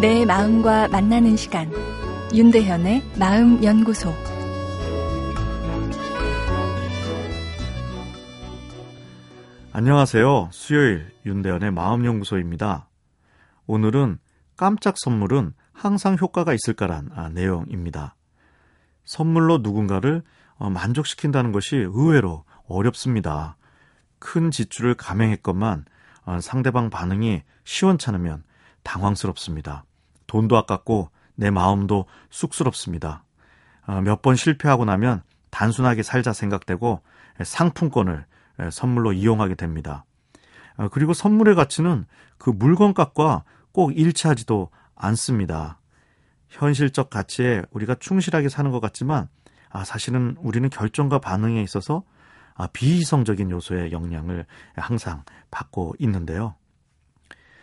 내 마음과 만나는 시간 윤대현의 마음 연구소 안녕하세요. 수요일 윤대현의 마음 연구소입니다. 오늘은 깜짝 선물은 항상 효과가 있을까란 아, 내용입니다. 선물로 누군가를 어, 만족시킨다는 것이 의외로 어렵습니다. 큰 지출을 감행했건만 어, 상대방 반응이 시원찮으면 당황스럽습니다. 돈도 아깝고 내 마음도 쑥스럽습니다. 어, 몇번 실패하고 나면 단순하게 살자 생각되고 상품권을 선물로 이용하게 됩니다. 어, 그리고 선물의 가치는 그 물건값과 꼭 일치하지도 않습니다. 현실적 가치에 우리가 충실하게 사는 것 같지만 아, 사실은 우리는 결정과 반응에 있어서 아, 비이성적인 요소의 영향을 항상 받고 있는데요.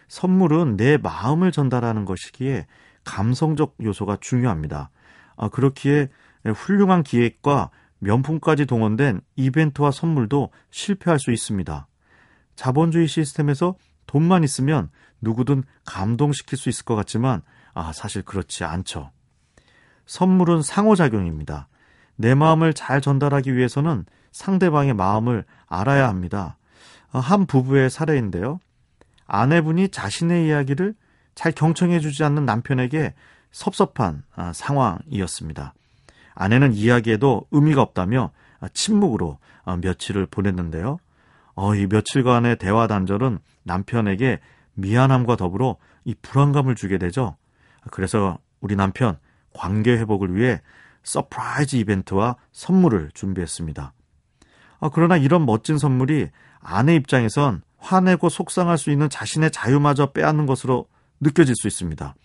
선물은 내 마음을 전달하는 것이기에 감성적 요소가 중요합니다. 아, 그렇기에 훌륭한 기획과 명품까지 동원된 이벤트와 선물도 실패할 수 있습니다. 자본주의 시스템에서 돈만 있으면 누구든 감동시킬 수 있을 것 같지만 아, 사실 그렇지 않죠. 선물은 상호작용입니다. 내 마음을 잘 전달하기 위해서는 상대방의 마음을 알아야 합니다. 아, 한 부부의 사례인데요. 아내분이 자신의 이야기를 잘 경청해 주지 않는 남편에게 섭섭한 아, 상황이었습니다. 아내는 이야기에도 의미가 없다며 아, 침묵으로 아, 며칠을 보냈는데요. 어, 이 며칠간의 대화 단절은 남편에게 미안함과 더불어 이 불안감을 주게 되죠. 그래서 우리 남편 관계 회복을 위해 surprise 이벤트와 선물을 준비했습니다. 그러나 이런 멋진 선물이 아내 입장에선 화내고 속상할 수 있는 자신의 자유마저 빼앗는 것으로 느껴질 수 있습니다.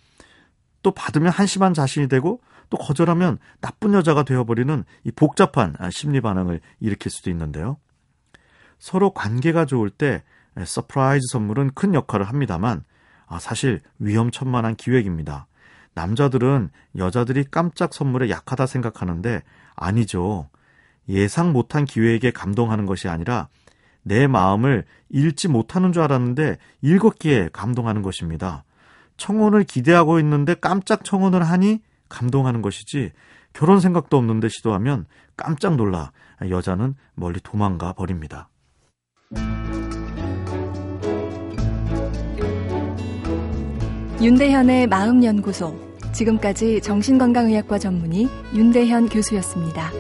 또 받으면 한심한 자신이 되고 또 거절하면 나쁜 여자가 되어버리는 이 복잡한 심리 반응을 일으킬 수도 있는데요. 서로 관계가 좋을 때 surprise 선물은 큰 역할을 합니다만 아, 사실 위험천만한 기획입니다. 남자들은 여자들이 깜짝 선물에 약하다 생각하는데 아니죠. 예상 못한 기획에 감동하는 것이 아니라 내 마음을 읽지 못하는 줄 알았는데 읽었기에 감동하는 것입니다. 청혼을 기대하고 있는데 깜짝 청혼을 하니 감동하는 것이지 결혼 생각도 없는데 시도하면 깜짝 놀라 여자는 멀리 도망가 버립니다. 윤대현의 마음연구소. 지금까지 정신건강의학과 전문의 윤대현 교수였습니다.